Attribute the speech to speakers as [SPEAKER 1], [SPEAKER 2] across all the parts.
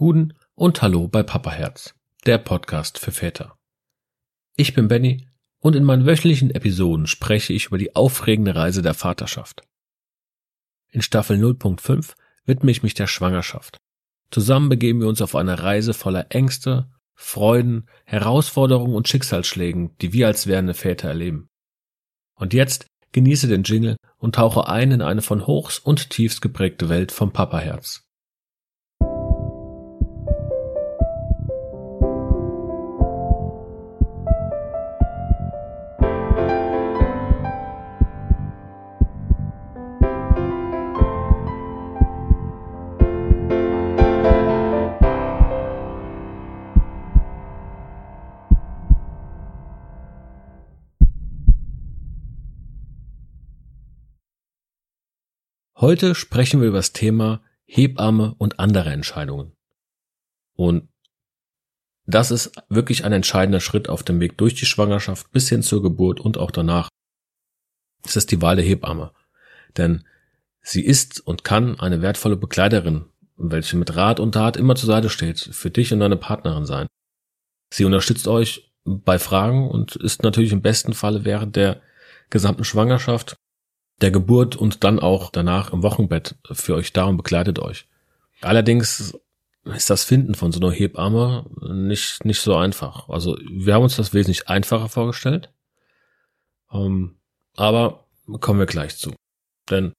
[SPEAKER 1] Guten und Hallo bei Papa Herz, der Podcast für Väter. Ich bin Benny und in meinen wöchentlichen Episoden spreche ich über die aufregende Reise der Vaterschaft. In Staffel 0.5 widme ich mich der Schwangerschaft. Zusammen begeben wir uns auf eine Reise voller Ängste, Freuden, Herausforderungen und Schicksalsschlägen, die wir als werdende Väter erleben. Und jetzt genieße den Jingle und tauche ein in eine von Hochs und Tiefs geprägte Welt vom Papaherz. Heute sprechen wir über das Thema Hebamme und andere Entscheidungen. Und das ist wirklich ein entscheidender Schritt auf dem Weg durch die Schwangerschaft bis hin zur Geburt und auch danach. Es ist die Wahl der Hebamme. Denn sie ist und kann eine wertvolle Begleiterin, welche mit Rat und Tat immer zur Seite steht, für dich und deine Partnerin sein. Sie unterstützt euch bei Fragen und ist natürlich im besten Falle während der gesamten Schwangerschaft der Geburt und dann auch danach im Wochenbett für euch da und begleitet euch. Allerdings ist das Finden von so einer Hebamme nicht, nicht so einfach. Also wir haben uns das wesentlich einfacher vorgestellt. Ähm, aber kommen wir gleich zu. Denn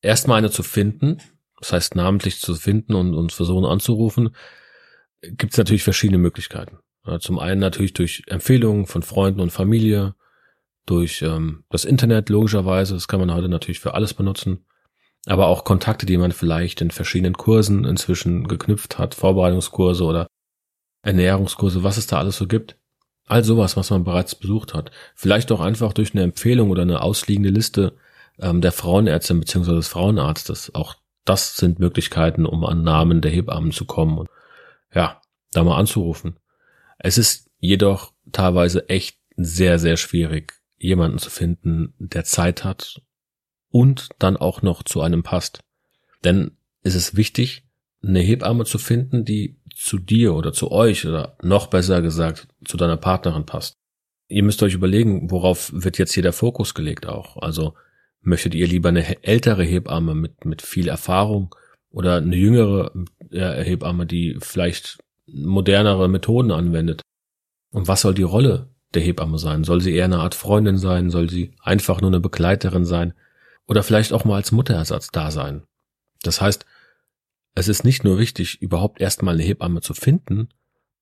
[SPEAKER 1] erstmal eine zu finden, das heißt namentlich zu finden und, und versuchen anzurufen, gibt es natürlich verschiedene Möglichkeiten. Zum einen natürlich durch Empfehlungen von Freunden und Familie, durch ähm, das Internet logischerweise, das kann man heute natürlich für alles benutzen, aber auch Kontakte, die man vielleicht in verschiedenen Kursen inzwischen geknüpft hat, Vorbereitungskurse oder Ernährungskurse, was es da alles so gibt. All sowas, was man bereits besucht hat. Vielleicht auch einfach durch eine Empfehlung oder eine ausliegende Liste ähm, der Frauenärztin bzw. des Frauenarztes. Auch das sind Möglichkeiten, um an Namen der Hebammen zu kommen und ja, da mal anzurufen. Es ist jedoch teilweise echt sehr, sehr schwierig, jemanden zu finden, der Zeit hat und dann auch noch zu einem passt. Denn es ist wichtig, eine Hebamme zu finden, die zu dir oder zu euch oder noch besser gesagt zu deiner Partnerin passt. Ihr müsst euch überlegen, worauf wird jetzt hier der Fokus gelegt auch. Also möchtet ihr lieber eine ältere Hebamme mit, mit viel Erfahrung oder eine jüngere Hebamme, die vielleicht modernere Methoden anwendet? Und was soll die Rolle der Hebamme sein? Soll sie eher eine Art Freundin sein? Soll sie einfach nur eine Begleiterin sein? Oder vielleicht auch mal als Mutterersatz da sein? Das heißt, es ist nicht nur wichtig, überhaupt erstmal eine Hebamme zu finden,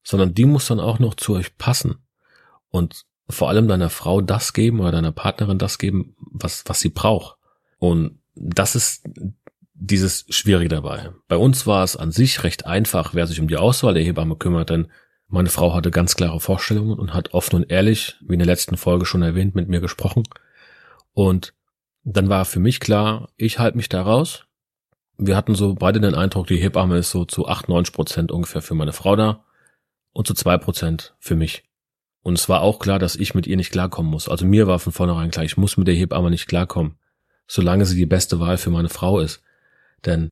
[SPEAKER 1] sondern die muss dann auch noch zu euch passen und vor allem deiner Frau das geben oder deiner Partnerin das geben, was, was sie braucht. Und das ist dieses Schwierige dabei. Bei uns war es an sich recht einfach, wer sich um die Auswahl der Hebamme kümmert, denn meine Frau hatte ganz klare Vorstellungen und hat offen und ehrlich, wie in der letzten Folge schon erwähnt, mit mir gesprochen. Und dann war für mich klar, ich halte mich da raus. Wir hatten so beide den Eindruck, die Hebamme ist so zu 8, 90 Prozent ungefähr für meine Frau da und zu zwei Prozent für mich. Und es war auch klar, dass ich mit ihr nicht klarkommen muss. Also mir war von vornherein klar, ich muss mit der Hebamme nicht klarkommen, solange sie die beste Wahl für meine Frau ist. Denn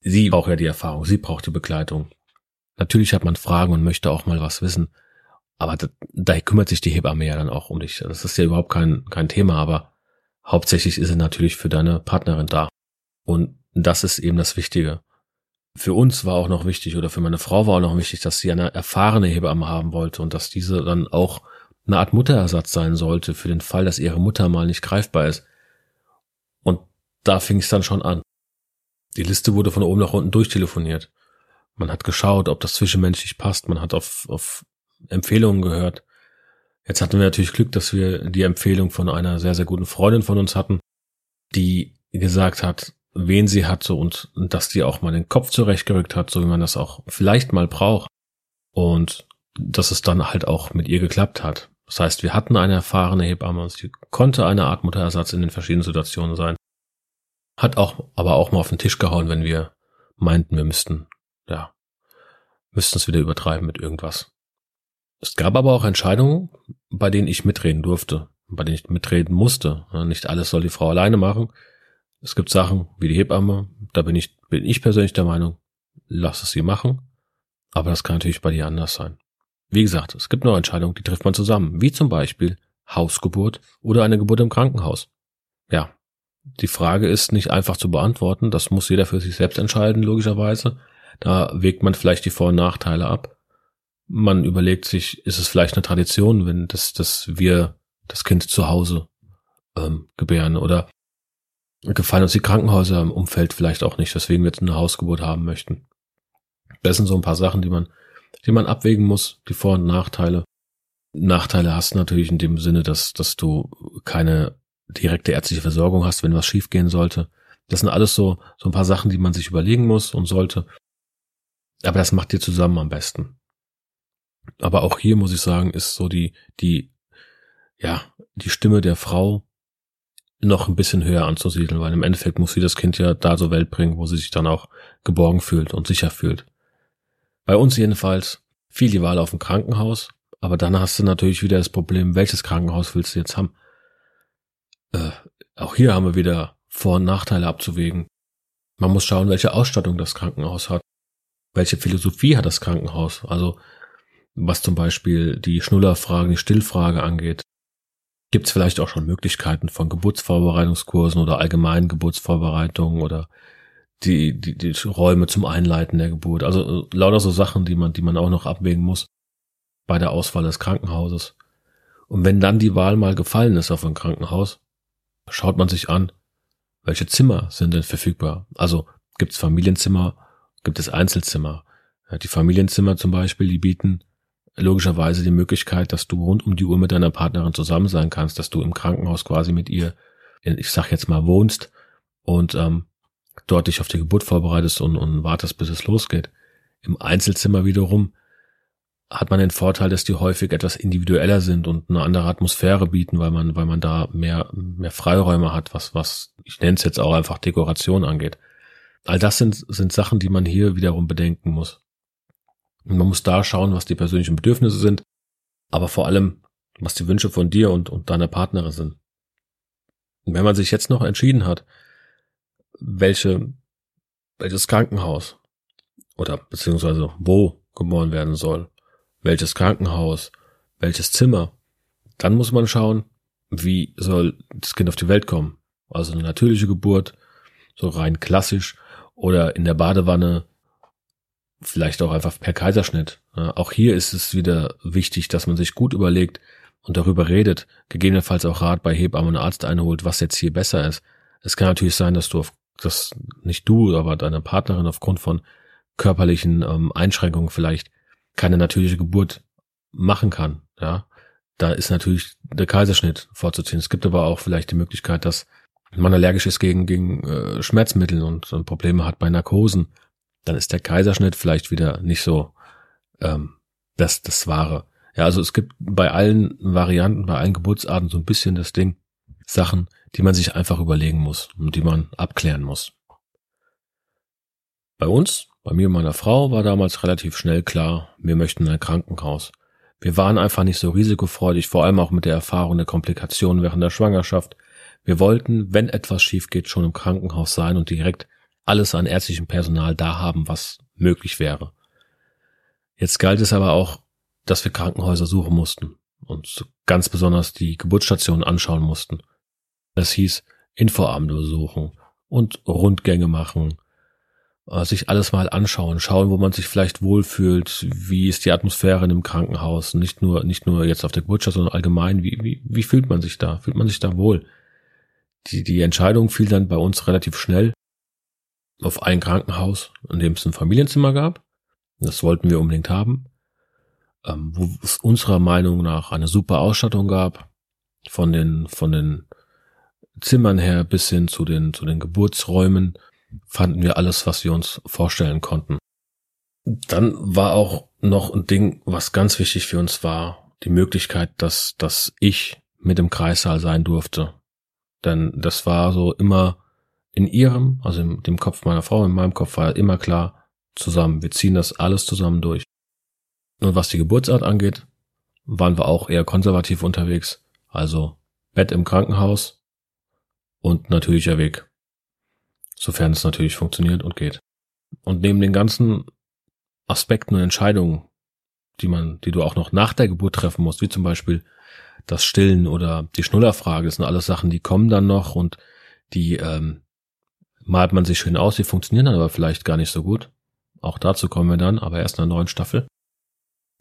[SPEAKER 1] sie braucht ja die Erfahrung, sie braucht die Begleitung. Natürlich hat man Fragen und möchte auch mal was wissen. Aber da, da kümmert sich die Hebamme ja dann auch um dich. Das ist ja überhaupt kein, kein Thema, aber hauptsächlich ist sie natürlich für deine Partnerin da. Und das ist eben das Wichtige. Für uns war auch noch wichtig, oder für meine Frau war auch noch wichtig, dass sie eine erfahrene Hebamme haben wollte und dass diese dann auch eine Art Mutterersatz sein sollte für den Fall, dass ihre Mutter mal nicht greifbar ist. Und da fing es dann schon an. Die Liste wurde von oben nach unten durchtelefoniert. Man hat geschaut, ob das zwischenmenschlich passt. Man hat auf, auf Empfehlungen gehört. Jetzt hatten wir natürlich Glück, dass wir die Empfehlung von einer sehr, sehr guten Freundin von uns hatten, die gesagt hat, wen sie hatte und, und dass die auch mal den Kopf zurechtgerückt hat, so wie man das auch vielleicht mal braucht. Und dass es dann halt auch mit ihr geklappt hat. Das heißt, wir hatten eine erfahrene Hebamme, sie konnte eine Art Mutterersatz in den verschiedenen Situationen sein. Hat auch, aber auch mal auf den Tisch gehauen, wenn wir meinten, wir müssten ja, müssten es wieder übertreiben mit irgendwas. Es gab aber auch Entscheidungen, bei denen ich mitreden durfte, bei denen ich mitreden musste. Nicht alles soll die Frau alleine machen. Es gibt Sachen wie die Hebamme, da bin ich, bin ich persönlich der Meinung, lass es sie machen. Aber das kann natürlich bei dir anders sein. Wie gesagt, es gibt noch Entscheidungen, die trifft man zusammen, wie zum Beispiel Hausgeburt oder eine Geburt im Krankenhaus. Ja, die Frage ist nicht einfach zu beantworten, das muss jeder für sich selbst entscheiden, logischerweise. Da wägt man vielleicht die Vor- und Nachteile ab. Man überlegt sich, ist es vielleicht eine Tradition, wenn das, dass wir das Kind zu Hause ähm, gebären oder gefallen uns die Krankenhäuser im Umfeld vielleicht auch nicht, weswegen wir jetzt eine Hausgeburt haben möchten. Das sind so ein paar Sachen, die man, die man abwägen muss, die Vor- und Nachteile. Nachteile hast du natürlich in dem Sinne, dass, dass du keine direkte ärztliche Versorgung hast, wenn was schiefgehen sollte. Das sind alles so, so ein paar Sachen, die man sich überlegen muss und sollte. Aber das macht ihr zusammen am besten. Aber auch hier muss ich sagen, ist so die, die, ja, die Stimme der Frau noch ein bisschen höher anzusiedeln, weil im Endeffekt muss sie das Kind ja da zur Welt bringen, wo sie sich dann auch geborgen fühlt und sicher fühlt. Bei uns jedenfalls fiel die Wahl auf ein Krankenhaus, aber dann hast du natürlich wieder das Problem, welches Krankenhaus willst du jetzt haben? Äh, auch hier haben wir wieder Vor- und Nachteile abzuwägen. Man muss schauen, welche Ausstattung das Krankenhaus hat. Welche Philosophie hat das Krankenhaus? Also, was zum Beispiel die Schnullerfrage, die Stillfrage angeht. Gibt es vielleicht auch schon Möglichkeiten von Geburtsvorbereitungskursen oder allgemeinen Geburtsvorbereitungen oder die, die, die Räume zum Einleiten der Geburt. Also lauter so Sachen, die man, die man auch noch abwägen muss bei der Auswahl des Krankenhauses. Und wenn dann die Wahl mal gefallen ist auf ein Krankenhaus, schaut man sich an, welche Zimmer sind denn verfügbar. Also gibt es Familienzimmer, gibt es Einzelzimmer. Die Familienzimmer zum Beispiel, die bieten logischerweise die Möglichkeit, dass du rund um die Uhr mit deiner Partnerin zusammen sein kannst, dass du im Krankenhaus quasi mit ihr, ich sag jetzt mal, wohnst und ähm, dort dich auf die Geburt vorbereitest und, und wartest, bis es losgeht. Im Einzelzimmer wiederum hat man den Vorteil, dass die häufig etwas individueller sind und eine andere Atmosphäre bieten, weil man, weil man da mehr, mehr Freiräume hat, was, was, ich nenne es jetzt auch einfach Dekoration angeht. All das sind, sind Sachen, die man hier wiederum bedenken muss. Und man muss da schauen, was die persönlichen Bedürfnisse sind, aber vor allem, was die Wünsche von dir und, und deiner Partnerin sind. Und wenn man sich jetzt noch entschieden hat, welche, welches Krankenhaus oder beziehungsweise wo geboren werden soll, welches Krankenhaus, welches Zimmer, dann muss man schauen, wie soll das Kind auf die Welt kommen. Also eine natürliche Geburt, so rein klassisch oder in der Badewanne, vielleicht auch einfach per Kaiserschnitt. Auch hier ist es wieder wichtig, dass man sich gut überlegt und darüber redet, gegebenenfalls auch Rat bei Hebammen und Arzt einholt, was jetzt hier besser ist. Es kann natürlich sein, dass du auf, dass nicht du, aber deine Partnerin aufgrund von körperlichen ähm, Einschränkungen vielleicht keine natürliche Geburt machen kann, ja, da ist natürlich der Kaiserschnitt vorzuziehen. Es gibt aber auch vielleicht die Möglichkeit, dass man allergisch ist gegen, gegen äh, Schmerzmittel und, und Probleme hat bei Narkosen, dann ist der Kaiserschnitt vielleicht wieder nicht so ähm, das, das Wahre. Ja, also es gibt bei allen Varianten, bei allen Geburtsarten so ein bisschen das Ding, Sachen, die man sich einfach überlegen muss und die man abklären muss. Bei uns bei mir und meiner Frau war damals relativ schnell klar, wir möchten ein Krankenhaus. Wir waren einfach nicht so risikofreudig, vor allem auch mit der Erfahrung der Komplikationen während der Schwangerschaft. Wir wollten, wenn etwas schief geht, schon im Krankenhaus sein und direkt alles an ärztlichem Personal da haben, was möglich wäre. Jetzt galt es aber auch, dass wir Krankenhäuser suchen mussten und ganz besonders die Geburtsstationen anschauen mussten. Das hieß Infoabende besuchen und Rundgänge machen, äh, sich alles mal anschauen, schauen, wo man sich vielleicht wohlfühlt, wie ist die Atmosphäre in einem Krankenhaus, nicht nur, nicht nur jetzt auf der Geburtsstation, sondern allgemein, wie, wie, wie fühlt man sich da? Fühlt man sich da wohl? Die, die Entscheidung fiel dann bei uns relativ schnell auf ein Krankenhaus, in dem es ein Familienzimmer gab. Das wollten wir unbedingt haben. Ähm, wo es unserer Meinung nach eine super Ausstattung gab, von den, von den Zimmern her bis hin zu den, zu den Geburtsräumen, fanden wir alles, was wir uns vorstellen konnten. Dann war auch noch ein Ding, was ganz wichtig für uns war, die Möglichkeit, dass, dass ich mit im Kreissaal sein durfte. Denn das war so immer in ihrem, also in dem Kopf meiner Frau, in meinem Kopf war immer klar, zusammen. Wir ziehen das alles zusammen durch. Und was die Geburtsart angeht, waren wir auch eher konservativ unterwegs. Also Bett im Krankenhaus und natürlicher Weg sofern es natürlich funktioniert und geht. Und neben den ganzen Aspekten und Entscheidungen, die man, die du auch noch nach der Geburt treffen musst, wie zum Beispiel das Stillen oder die Schnullerfrage, das sind alles Sachen, die kommen dann noch und die ähm, malt man sich schön aus, die funktionieren dann aber vielleicht gar nicht so gut. Auch dazu kommen wir dann, aber erst in einer neuen Staffel.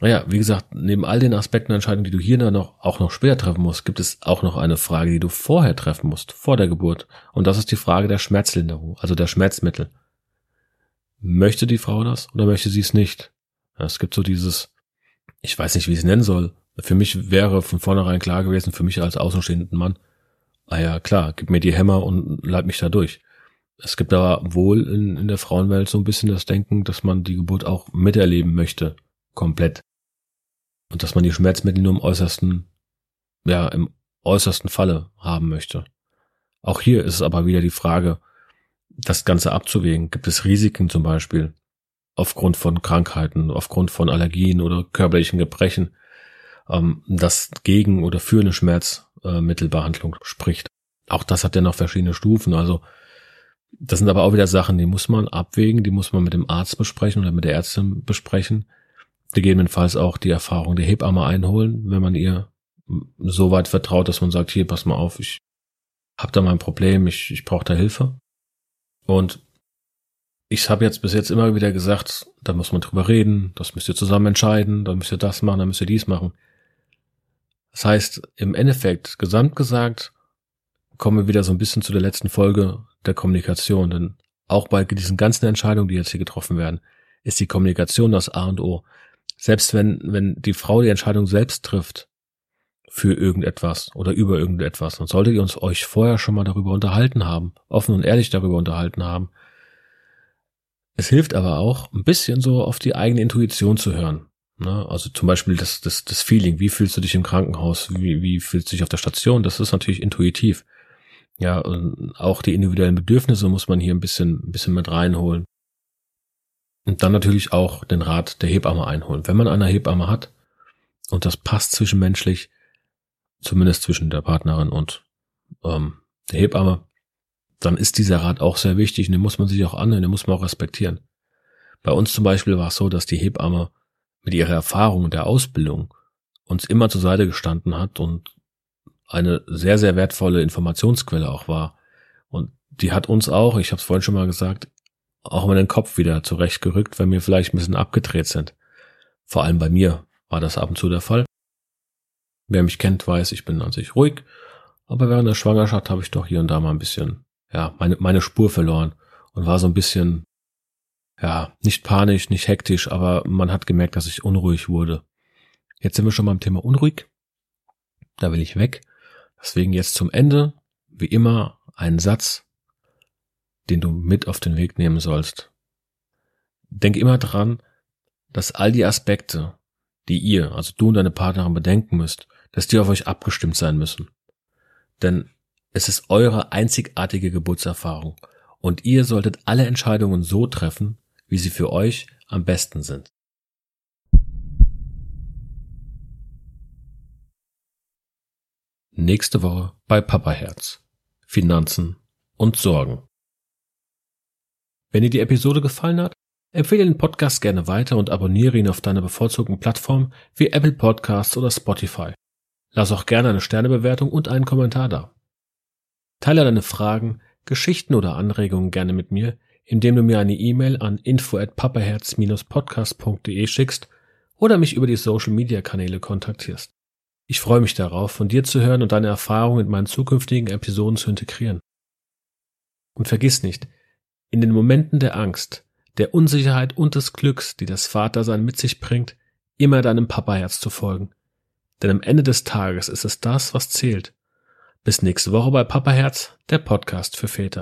[SPEAKER 1] Naja, wie gesagt, neben all den Aspekten Entscheidungen, die du hier dann noch, auch noch später treffen musst, gibt es auch noch eine Frage, die du vorher treffen musst, vor der Geburt. Und das ist die Frage der Schmerzlinderung, also der Schmerzmittel. Möchte die Frau das oder möchte sie es nicht? Es gibt so dieses, ich weiß nicht, wie ich es nennen soll. Für mich wäre von vornherein klar gewesen, für mich als außenstehenden Mann, ah ja, klar, gib mir die Hämmer und leib mich da durch. Es gibt aber wohl in, in der Frauenwelt so ein bisschen das Denken, dass man die Geburt auch miterleben möchte. Komplett. Und dass man die Schmerzmittel nur im äußersten, ja, im äußersten Falle haben möchte. Auch hier ist es aber wieder die Frage, das Ganze abzuwägen. Gibt es Risiken zum Beispiel aufgrund von Krankheiten, aufgrund von Allergien oder körperlichen Gebrechen, ähm, das gegen oder für eine Schmerzmittelbehandlung spricht. Auch das hat ja noch verschiedene Stufen. Also das sind aber auch wieder Sachen, die muss man abwägen, die muss man mit dem Arzt besprechen oder mit der Ärztin besprechen. Gegebenenfalls auch die Erfahrung der Hebamme einholen, wenn man ihr so weit vertraut, dass man sagt, hier, pass mal auf, ich habe da mal ein Problem, ich, ich brauche da Hilfe. Und ich habe jetzt bis jetzt immer wieder gesagt, da muss man drüber reden, das müsst ihr zusammen entscheiden, da müsst ihr das machen, da müsst ihr dies machen. Das heißt, im Endeffekt, gesamt gesagt, kommen wir wieder so ein bisschen zu der letzten Folge der Kommunikation. Denn auch bei diesen ganzen Entscheidungen, die jetzt hier getroffen werden, ist die Kommunikation das A und O. Selbst wenn, wenn die Frau die Entscheidung selbst trifft für irgendetwas oder über irgendetwas, dann solltet ihr uns euch vorher schon mal darüber unterhalten haben, offen und ehrlich darüber unterhalten haben. Es hilft aber auch, ein bisschen so auf die eigene Intuition zu hören. Ne? Also zum Beispiel das, das, das Feeling, wie fühlst du dich im Krankenhaus, wie, wie fühlst du dich auf der Station, das ist natürlich intuitiv. Ja, und auch die individuellen Bedürfnisse muss man hier ein bisschen, ein bisschen mit reinholen. Und dann natürlich auch den Rat der Hebamme einholen. Wenn man eine Hebamme hat und das passt zwischenmenschlich, zumindest zwischen der Partnerin und ähm, der Hebamme, dann ist dieser Rat auch sehr wichtig und den muss man sich auch anhören, den muss man auch respektieren. Bei uns zum Beispiel war es so, dass die Hebamme mit ihrer Erfahrung der Ausbildung uns immer zur Seite gestanden hat und eine sehr, sehr wertvolle Informationsquelle auch war. Und die hat uns auch, ich habe es vorhin schon mal gesagt, auch immer den Kopf wieder zurechtgerückt, wenn wir vielleicht ein bisschen abgedreht sind. Vor allem bei mir war das ab und zu der Fall. Wer mich kennt, weiß, ich bin an sich ruhig, aber während der Schwangerschaft habe ich doch hier und da mal ein bisschen, ja, meine, meine Spur verloren und war so ein bisschen, ja, nicht panisch, nicht hektisch, aber man hat gemerkt, dass ich unruhig wurde. Jetzt sind wir schon beim Thema unruhig. Da will ich weg. Deswegen jetzt zum Ende, wie immer, ein Satz, den du mit auf den Weg nehmen sollst. Denk immer dran, dass all die Aspekte, die ihr, also du und deine Partnerin bedenken müsst, dass die auf euch abgestimmt sein müssen. Denn es ist eure einzigartige Geburtserfahrung und ihr solltet alle Entscheidungen so treffen, wie sie für euch am besten sind. Nächste Woche bei Papa Herz. Finanzen und Sorgen. Wenn dir die Episode gefallen hat, empfehle den Podcast gerne weiter und abonniere ihn auf deiner bevorzugten Plattform wie Apple Podcasts oder Spotify. Lass auch gerne eine Sternebewertung und einen Kommentar da. Teile deine Fragen, Geschichten oder Anregungen gerne mit mir, indem du mir eine E-Mail an info at papaherz-podcast.de schickst oder mich über die Social Media Kanäle kontaktierst. Ich freue mich darauf, von dir zu hören und deine Erfahrungen in meinen zukünftigen Episoden zu integrieren. Und vergiss nicht, in den Momenten der Angst, der Unsicherheit und des Glücks, die das Vatersein mit sich bringt, immer deinem Papaherz zu folgen. Denn am Ende des Tages ist es das, was zählt. Bis nächste Woche bei Papaherz, der Podcast für Väter.